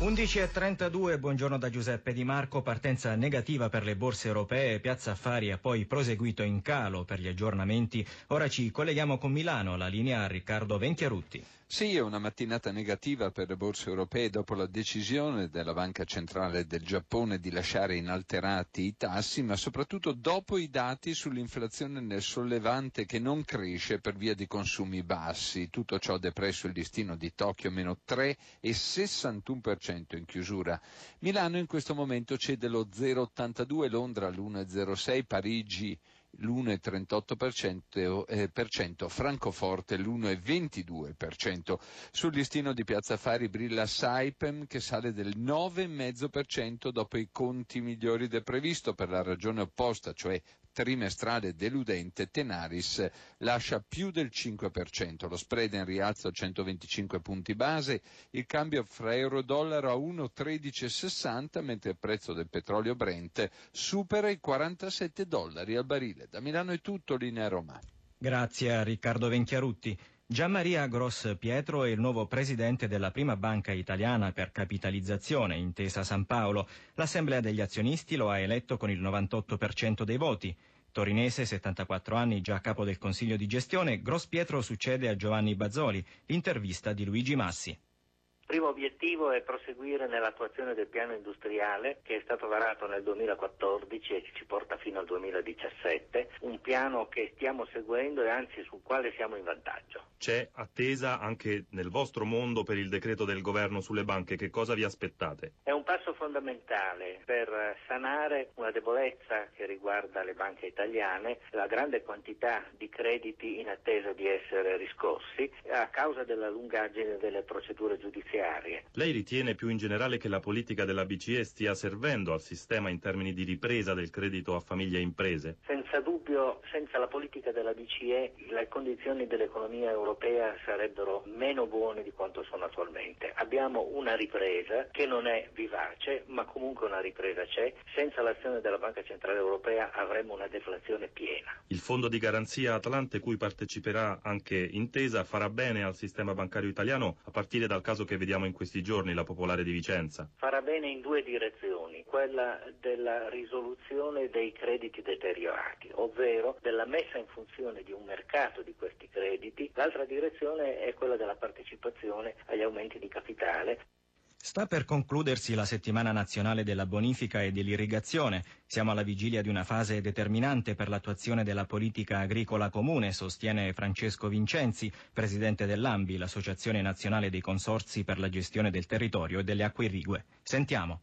11.32, buongiorno da Giuseppe Di Marco, partenza negativa per le borse europee, Piazza Affari ha poi proseguito in calo per gli aggiornamenti. Ora ci colleghiamo con Milano, la linea a Riccardo Venchiarutti. Sì, è una mattinata negativa per le borse europee dopo la decisione della Banca Centrale del Giappone di lasciare inalterati i tassi, ma soprattutto dopo i dati sull'inflazione nel sollevante che non cresce per via di consumi bassi. Tutto ciò depresso il listino di Tokyo meno 3,61% in chiusura. Milano in questo momento cede lo 0,82, Londra l'1,06, Parigi l'1,38%, eh, Francoforte l'1,22%. Sul listino di Piazza Fari brilla Saipem che sale del 9,5% dopo i conti migliori del previsto per la ragione opposta, cioè trimestrale deludente, Tenaris lascia più del 5%, lo spread in rialzo a 125 punti base, il cambio fra euro e dollaro a 1,1360 mentre il prezzo del petrolio Brent supera i 47 dollari al barile. Da Milano è tutto, linea Roma. Grazie a Riccardo Venchiarutti. Gianmaria Gross Pietro è il nuovo presidente della prima banca italiana per capitalizzazione, intesa San Paolo. L'assemblea degli azionisti lo ha eletto con il 98% dei voti. Torinese, 74 anni, già capo del consiglio di gestione, Gross Pietro succede a Giovanni Bazzoli. L'intervista di Luigi Massi primo obiettivo è proseguire nell'attuazione del piano industriale che è stato varato nel 2014 e che ci porta fino al 2017, un piano che stiamo seguendo e anzi sul quale siamo in vantaggio. C'è attesa anche nel vostro mondo per il decreto del governo sulle banche, che cosa vi aspettate? È un passo fondamentale per sanare una debolezza che riguarda le banche italiane, la grande quantità di crediti in attesa di essere riscossi a causa della lungaggine delle procedure giudiziarie finanziarie. Lei ritiene più in generale che la politica della BCE stia servendo al sistema in termini di ripresa del credito a famiglie e imprese? Senza dubbio, senza la politica della BCE le condizioni dell'economia europea sarebbero meno buone di quanto sono attualmente. Abbiamo una ripresa che non è vivace, ma comunque una ripresa c'è. Senza l'azione della Banca Centrale Europea avremmo una deflazione piena. Il fondo di garanzia Atlante, cui parteciperà anche Intesa, farà bene al sistema bancario italiano a partire dal caso che vediamo vediamo in questi giorni, la Popolare di Vicenza? Farà bene in due direzioni, quella della risoluzione dei crediti deteriorati, ovvero della messa in funzione di un mercato di questi crediti, l'altra direzione è quella della partecipazione agli aumenti di capitale. Sta per concludersi la settimana nazionale della bonifica e dell'irrigazione. Siamo alla vigilia di una fase determinante per l'attuazione della politica agricola comune, sostiene Francesco Vincenzi, presidente dell'AMBI, l'Associazione Nazionale dei Consorzi per la gestione del territorio e delle acque irrigue. Sentiamo.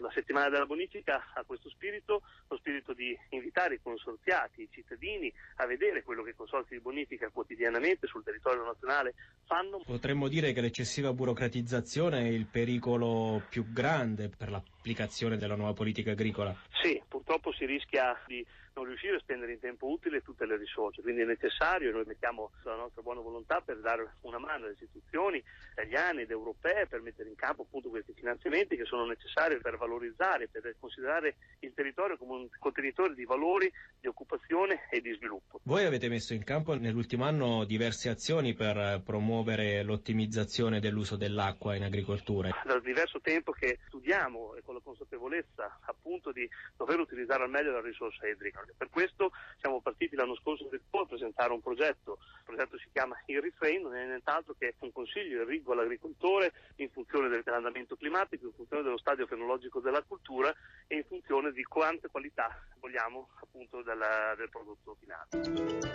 La settimana della bonifica ha questo spirito, lo spirito di invitare i consorziati, i cittadini a vedere quello che i consorzi di bonifica quotidianamente sul territorio nazionale fanno. Potremmo dire che l'eccessiva burocratizzazione è il pericolo più grande per l'applicazione della nuova politica agricola. Sì, purtroppo si rischia di non riuscire a spendere in tempo utile tutte le risorse, quindi è necessario, e noi mettiamo la nostra buona volontà per dare una mano alle istituzioni italiane ed europee per mettere in campo appunto questi finanziamenti che sono necessari per valorizzare, per considerare il territorio come un contenitore di valori, di occupazione e di sviluppo. Voi avete messo in campo nell'ultimo anno diverse azioni per promuovere l'ottimizzazione dell'uso dell'acqua in agricoltura. Da diverso tempo che studiamo e con la consapevolezza appunto di dover utilizzare al meglio la risorsa idrica. Per questo siamo partiti l'anno scorso a presentare un progetto, progetto si chiama Il Refrain, non è nient'altro che un consiglio irriguo all'agricoltore in funzione dell'andamento climatico, in funzione dello stadio fenologico della cultura e in funzione di quante qualità vogliamo appunto della, del prodotto finale.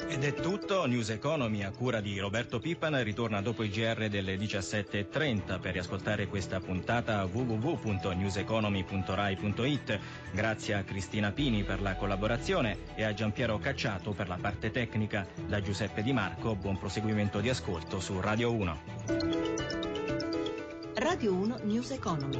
Ed è tutto, News Economy a cura di Roberto Pippan ritorna dopo il GR delle 17.30 per riascoltare questa puntata www.newseconomy.rai.it. Grazie a Cristina Pini per la collaborazione e a Giampiero Cacciato per la parte tecnica. Da Giuseppe Di Marco, buon proseguimento di ascolto su Radio 1. Radio 1 News Economy.